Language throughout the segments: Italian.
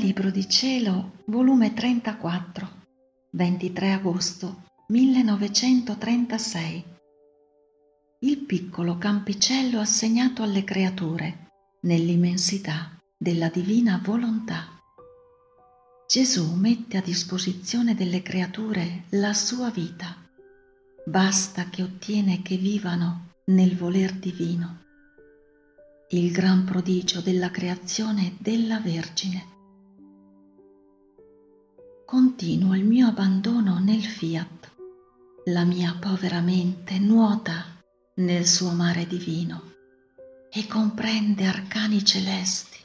Libro di Cielo, volume 34, 23 agosto 1936. Il piccolo campicello assegnato alle creature nell'immensità della divina volontà. Gesù mette a disposizione delle creature la sua vita. Basta che ottiene che vivano nel voler divino. Il gran prodigio della creazione della Vergine continuo il mio abbandono nel fiat. La mia povera mente nuota nel suo mare divino e comprende arcani celesti,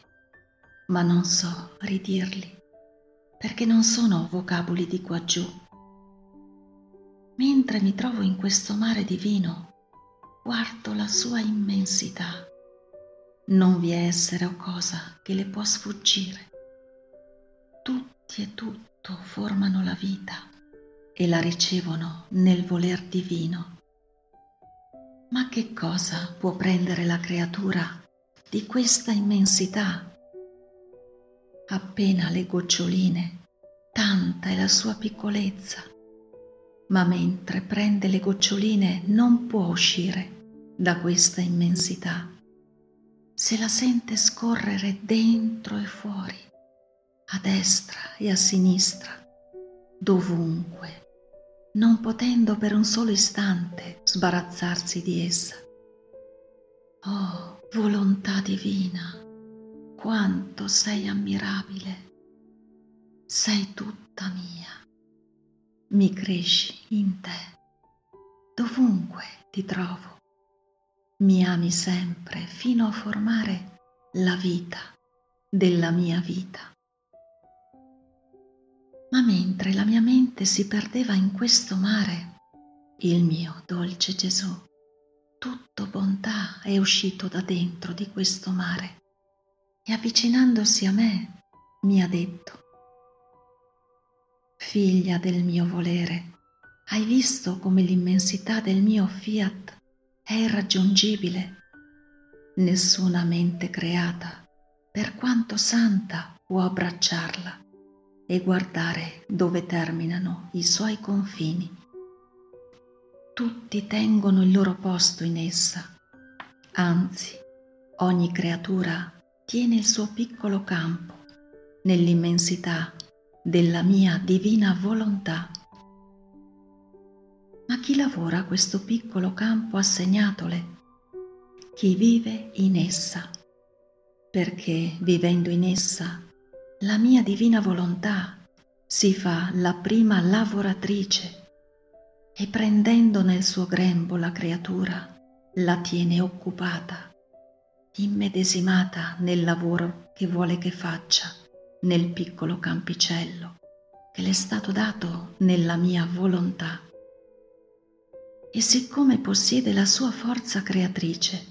ma non so ridirli perché non sono vocaboli di quaggiù. Mentre mi trovo in questo mare divino, guardo la sua immensità. Non vi è essere o cosa che le può sfuggire. Tutti e tutti tutto formano la vita e la ricevono nel voler divino. Ma che cosa può prendere la creatura di questa immensità? Appena le goccioline, tanta è la sua piccolezza, ma mentre prende le goccioline non può uscire da questa immensità. Se la sente scorrere dentro e fuori a destra e a sinistra, dovunque, non potendo per un solo istante sbarazzarsi di essa. Oh, volontà divina, quanto sei ammirabile, sei tutta mia, mi cresci in te, dovunque ti trovo, mi ami sempre fino a formare la vita della mia vita. Ma mentre la mia mente si perdeva in questo mare, il mio dolce Gesù, tutto bontà, è uscito da dentro di questo mare e avvicinandosi a me mi ha detto, Figlia del mio volere, hai visto come l'immensità del mio fiat è irraggiungibile? Nessuna mente creata, per quanto santa, può abbracciarla e guardare dove terminano i suoi confini. Tutti tengono il loro posto in essa, anzi ogni creatura tiene il suo piccolo campo nell'immensità della mia divina volontà. Ma chi lavora questo piccolo campo assegnatole? Chi vive in essa, perché vivendo in essa la mia divina volontà si fa la prima lavoratrice e prendendo nel suo grembo la creatura la tiene occupata, immedesimata nel lavoro che vuole che faccia nel piccolo campicello che le è stato dato nella mia volontà. E siccome possiede la sua forza creatrice,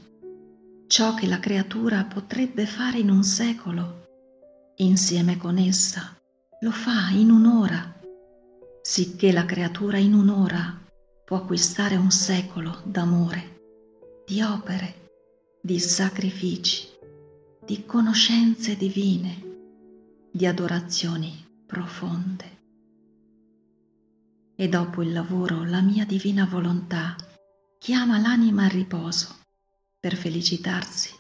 ciò che la creatura potrebbe fare in un secolo, insieme con essa, lo fa in un'ora, sicché la creatura in un'ora può acquistare un secolo d'amore, di opere, di sacrifici, di conoscenze divine, di adorazioni profonde. E dopo il lavoro la mia divina volontà chiama l'anima al riposo per felicitarsi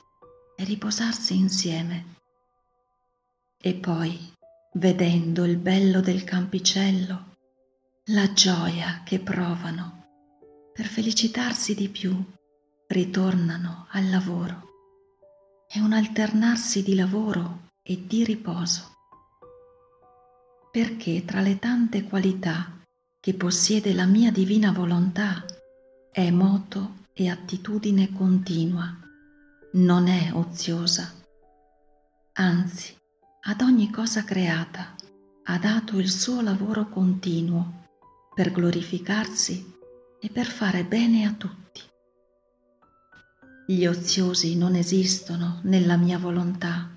e riposarsi insieme e poi, vedendo il bello del campicello, la gioia che provano per felicitarsi di più, ritornano al lavoro. È un alternarsi di lavoro e di riposo. Perché tra le tante qualità che possiede la mia divina volontà è moto e attitudine continua, non è oziosa. Anzi, ad ogni cosa creata ha dato il suo lavoro continuo per glorificarsi e per fare bene a tutti. Gli oziosi non esistono nella mia volontà,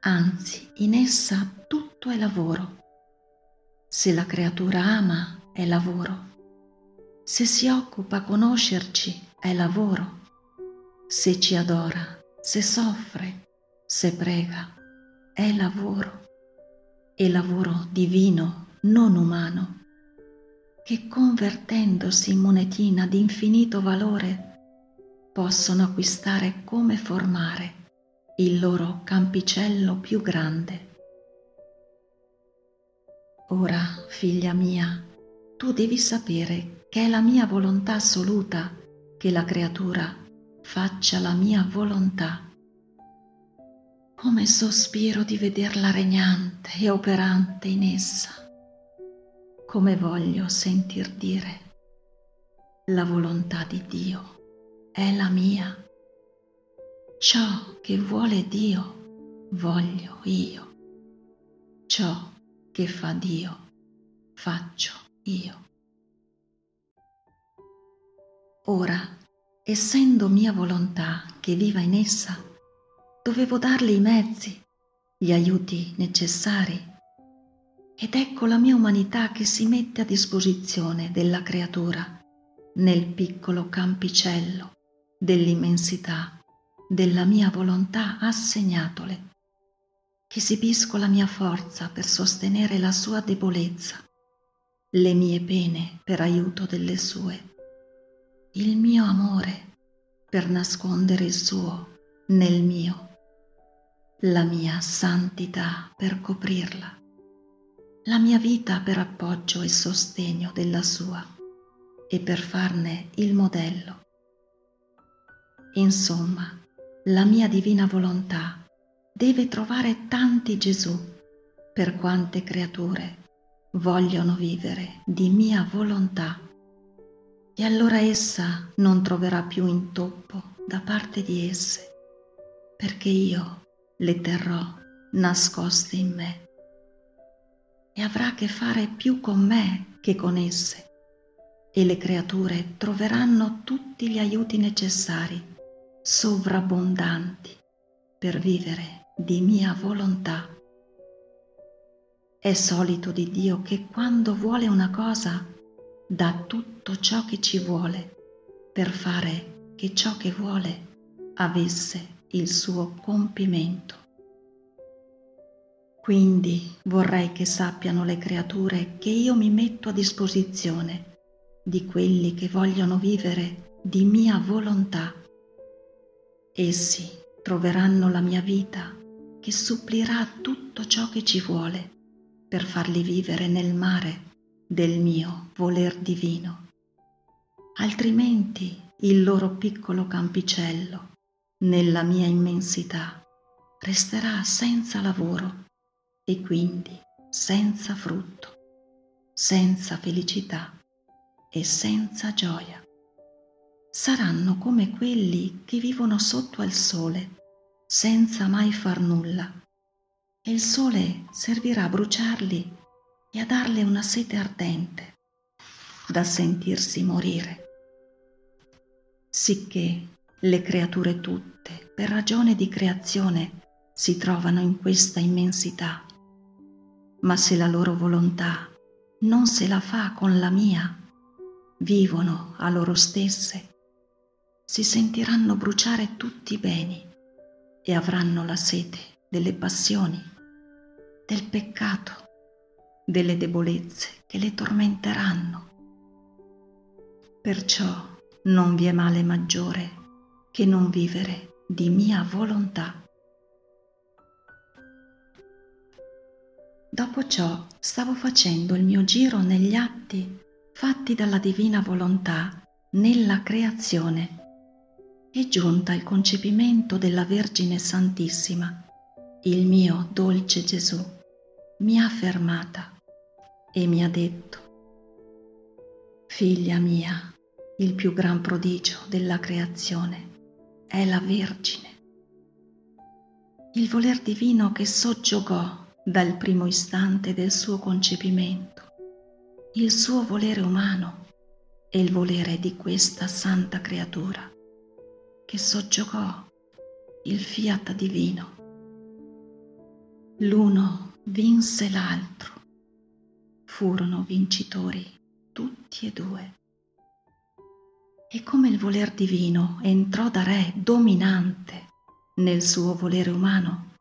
anzi in essa tutto è lavoro. Se la creatura ama è lavoro, se si occupa a conoscerci è lavoro, se ci adora, se soffre, se prega è lavoro, e lavoro divino, non umano, che convertendosi in monetina di infinito valore possono acquistare come formare il loro campicello più grande. Ora, figlia mia, tu devi sapere che è la mia volontà assoluta che la creatura faccia la mia volontà. Come sospiro di vederla regnante e operante in essa. Come voglio sentir dire la volontà di Dio è la mia. Ciò che vuole Dio voglio io. Ciò che fa Dio faccio io. Ora, essendo mia volontà che viva in essa, dovevo darle i mezzi, gli aiuti necessari. Ed ecco la mia umanità che si mette a disposizione della creatura nel piccolo campicello dell'immensità della mia volontà assegnatole, esibisco la mia forza per sostenere la sua debolezza, le mie pene per aiuto delle sue il mio amore per nascondere il suo nel mio, la mia santità per coprirla, la mia vita per appoggio e sostegno della sua e per farne il modello. Insomma, la mia divina volontà deve trovare tanti Gesù per quante creature vogliono vivere di mia volontà e allora essa non troverà più intoppo da parte di esse, perché io le terrò nascoste in me e avrà a che fare più con me che con esse e le creature troveranno tutti gli aiuti necessari, sovrabbondanti, per vivere di mia volontà. È solito di Dio che quando vuole una cosa dà tutto ciò che ci vuole per fare che ciò che vuole avesse il suo compimento. Quindi vorrei che sappiano le creature che io mi metto a disposizione di quelli che vogliono vivere di mia volontà. Essi troveranno la mia vita che supplirà tutto ciò che ci vuole per farli vivere nel mare del mio voler divino, altrimenti il loro piccolo campicello, nella mia immensità, resterà senza lavoro e quindi senza frutto, senza felicità e senza gioia. Saranno come quelli che vivono sotto al sole, senza mai far nulla, e il sole servirà a bruciarli e a darle una sete ardente da sentirsi morire. Sicché le creature tutte, per ragione di creazione, si trovano in questa immensità, ma se la loro volontà non se la fa con la mia, vivono a loro stesse, si sentiranno bruciare tutti i beni e avranno la sete delle passioni, del peccato delle debolezze che le tormenteranno. Perciò non vi è male maggiore che non vivere di mia volontà. Dopo ciò stavo facendo il mio giro negli atti fatti dalla divina volontà nella creazione e giunta al concepimento della Vergine Santissima, il mio dolce Gesù mi ha fermata e mi ha detto, Figlia mia, il più gran prodigio della creazione è la Vergine. Il voler divino che soggiogò dal primo istante del suo concepimento, il suo volere umano e il volere di questa santa creatura che soggiogò il fiat divino. L'uno vinse l'altro furono vincitori tutti e due. E come il voler divino entrò da re dominante nel suo volere umano,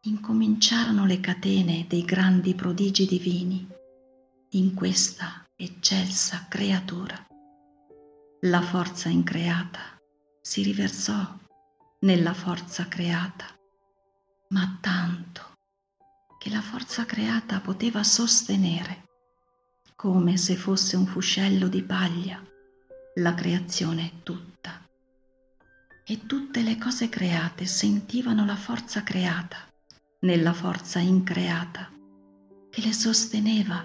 incominciarono le catene dei grandi prodigi divini in questa eccelsa creatura. La forza increata si riversò nella forza creata, ma tanto che la forza creata poteva sostenere, come se fosse un fuscello di paglia, la creazione tutta. E tutte le cose create sentivano la forza creata nella forza increata che le sosteneva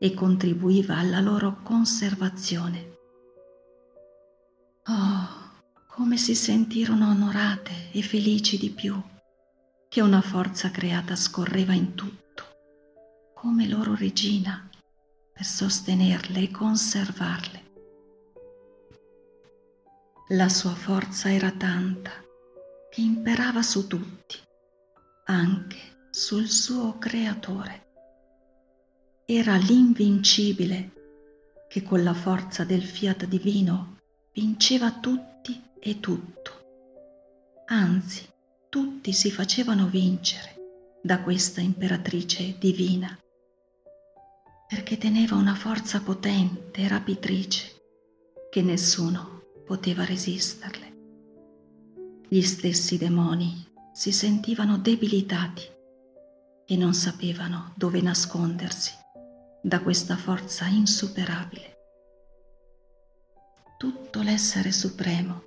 e contribuiva alla loro conservazione. Oh, come si sentirono onorate e felici di più che una forza creata scorreva in tutto, come loro regina, per sostenerle e conservarle. La sua forza era tanta che imperava su tutti, anche sul suo creatore. Era l'invincibile che con la forza del fiat divino vinceva tutti e tutto. Anzi, tutti si facevano vincere da questa imperatrice divina, perché teneva una forza potente e rapitrice che nessuno poteva resisterle. Gli stessi demoni si sentivano debilitati e non sapevano dove nascondersi da questa forza insuperabile tutto l'essere supremo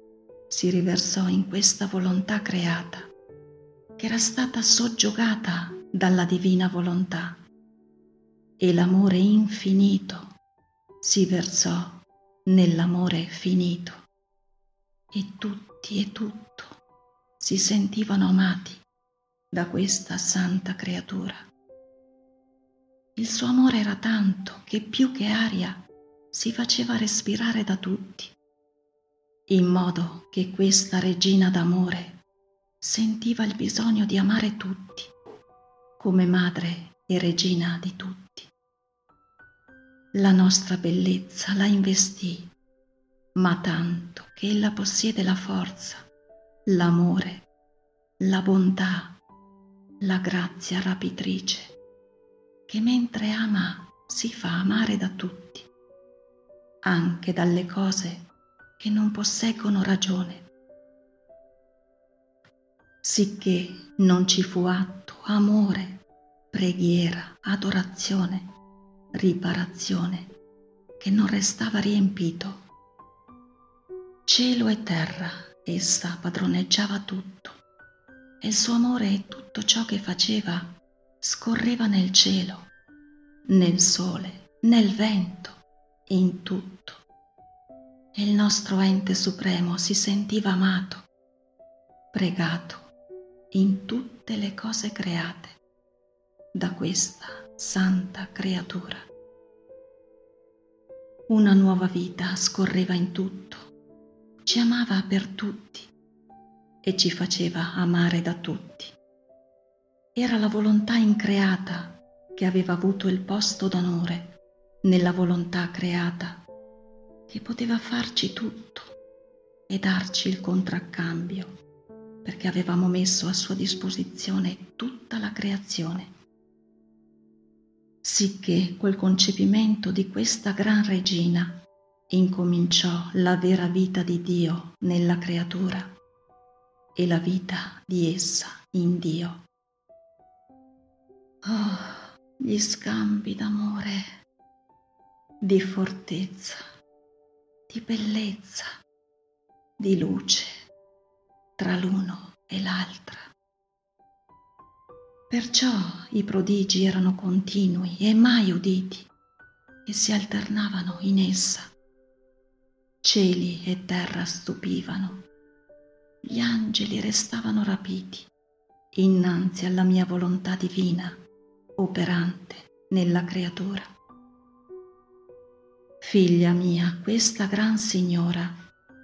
si riversò in questa volontà creata, che era stata soggiogata dalla divina volontà, e l'amore infinito si versò nell'amore finito, e tutti e tutto si sentivano amati da questa santa creatura. Il suo amore era tanto che più che aria si faceva respirare da tutti, in modo che questa regina d'amore sentiva il bisogno di amare tutti, come madre e regina di tutti. La nostra bellezza la investì, ma tanto che ella possiede la forza, l'amore, la bontà, la grazia rapitrice, che mentre ama si fa amare da tutti anche dalle cose che non posseggono ragione. Sicché non ci fu atto, amore, preghiera, adorazione, riparazione, che non restava riempito. Cielo e terra, essa padroneggiava tutto, e il suo amore e tutto ciò che faceva scorreva nel cielo, nel sole, nel vento, in tutto. E il nostro ente supremo si sentiva amato, pregato in tutte le cose create da questa santa creatura. Una nuova vita scorreva in tutto, ci amava per tutti e ci faceva amare da tutti. Era la volontà increata che aveva avuto il posto d'onore nella volontà creata che poteva farci tutto e darci il contraccambio perché avevamo messo a sua disposizione tutta la creazione. Sicché col concepimento di questa gran regina incominciò la vera vita di Dio nella creatura e la vita di essa in Dio. Oh, gli scambi d'amore di fortezza, di bellezza, di luce tra l'uno e l'altra. Perciò i prodigi erano continui e mai uditi e si alternavano in essa. Cieli e terra stupivano, gli angeli restavano rapiti innanzi alla mia volontà divina operante nella creatura. Figlia mia, questa gran signora,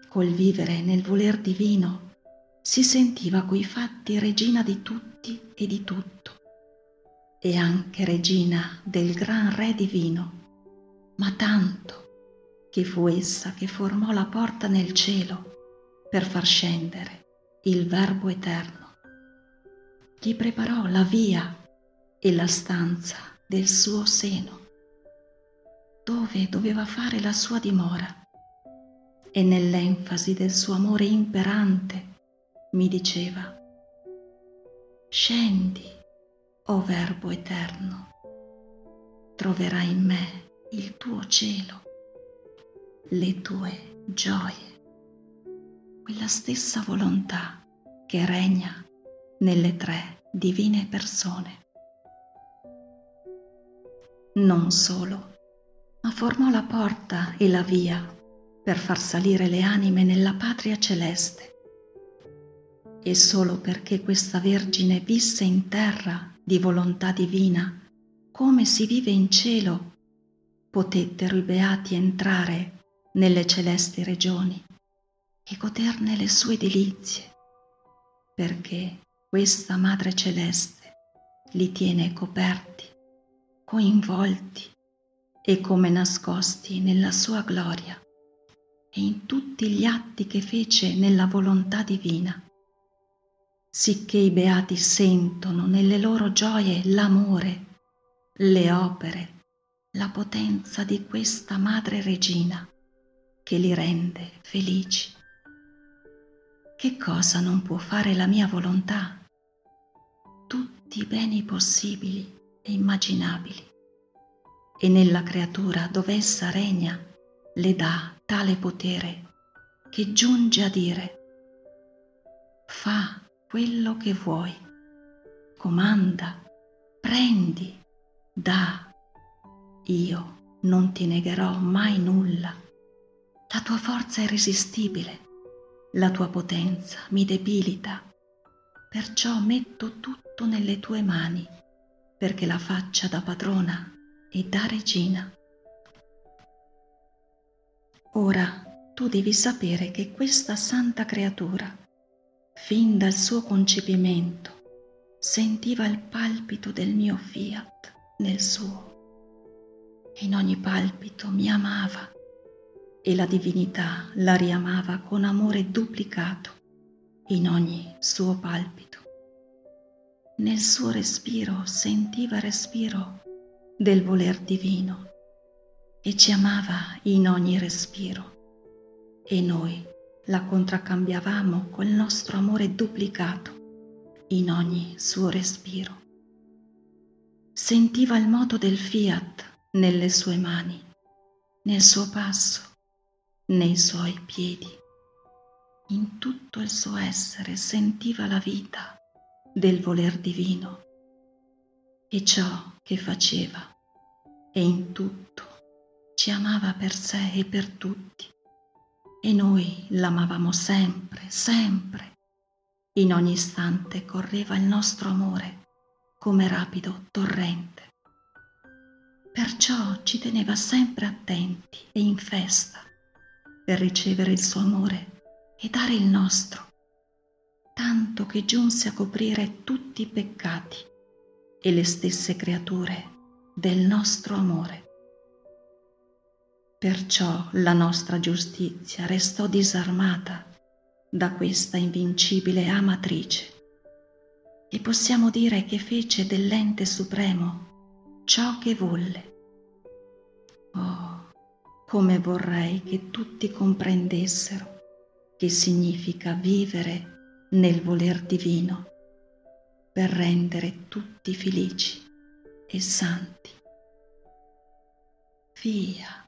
col vivere nel voler divino, si sentiva coi fatti regina di tutti e di tutto, e anche regina del gran Re divino, ma tanto che fu essa che formò la porta nel cielo per far scendere il Verbo eterno. gli preparò la via e la stanza del suo seno, dove doveva fare la sua dimora. E nell'enfasi del suo amore imperante mi diceva, scendi, o oh Verbo eterno, troverai in me il tuo cielo, le tue gioie, quella stessa volontà che regna nelle tre divine persone. Non solo, ma formò la porta e la via per far salire le anime nella patria celeste. E solo perché questa Vergine visse in terra di volontà divina, come si vive in cielo, potettero i beati entrare nelle celesti regioni e goderne le sue delizie, perché questa Madre Celeste li tiene coperti coinvolti e come nascosti nella sua gloria e in tutti gli atti che fece nella volontà divina, sicché i beati sentono nelle loro gioie l'amore, le opere, la potenza di questa Madre Regina che li rende felici. Che cosa non può fare la mia volontà? Tutti i beni possibili e immaginabili. E nella creatura dove essa regna le dà tale potere che giunge a dire fa quello che vuoi, comanda, prendi, dà, io non ti negherò mai nulla. La tua forza è irresistibile, la tua potenza mi debilita, perciò metto tutto nelle tue mani perché la faccia da padrona e da regina. Ora tu devi sapere che questa santa creatura, fin dal suo concepimento, sentiva il palpito del mio fiat nel suo. E in ogni palpito mi amava e la divinità la riamava con amore duplicato in ogni suo palpito. Nel suo respiro sentiva il respiro del voler divino e ci amava in ogni respiro e noi la contraccambiavamo col nostro amore duplicato in ogni suo respiro. Sentiva il moto del fiat nelle sue mani, nel suo passo, nei suoi piedi. In tutto il suo essere sentiva la vita del voler divino e ciò che faceva e in tutto ci amava per sé e per tutti e noi l'amavamo sempre, sempre. In ogni istante correva il nostro amore come rapido torrente. Perciò ci teneva sempre attenti e in festa per ricevere il suo amore e dare il nostro tanto che giunse a coprire tutti i peccati e le stesse creature del nostro amore. Perciò la nostra giustizia restò disarmata da questa invincibile amatrice e possiamo dire che fece dell'ente supremo ciò che volle. Oh, come vorrei che tutti comprendessero che significa vivere nel voler divino per rendere tutti felici e santi. Via.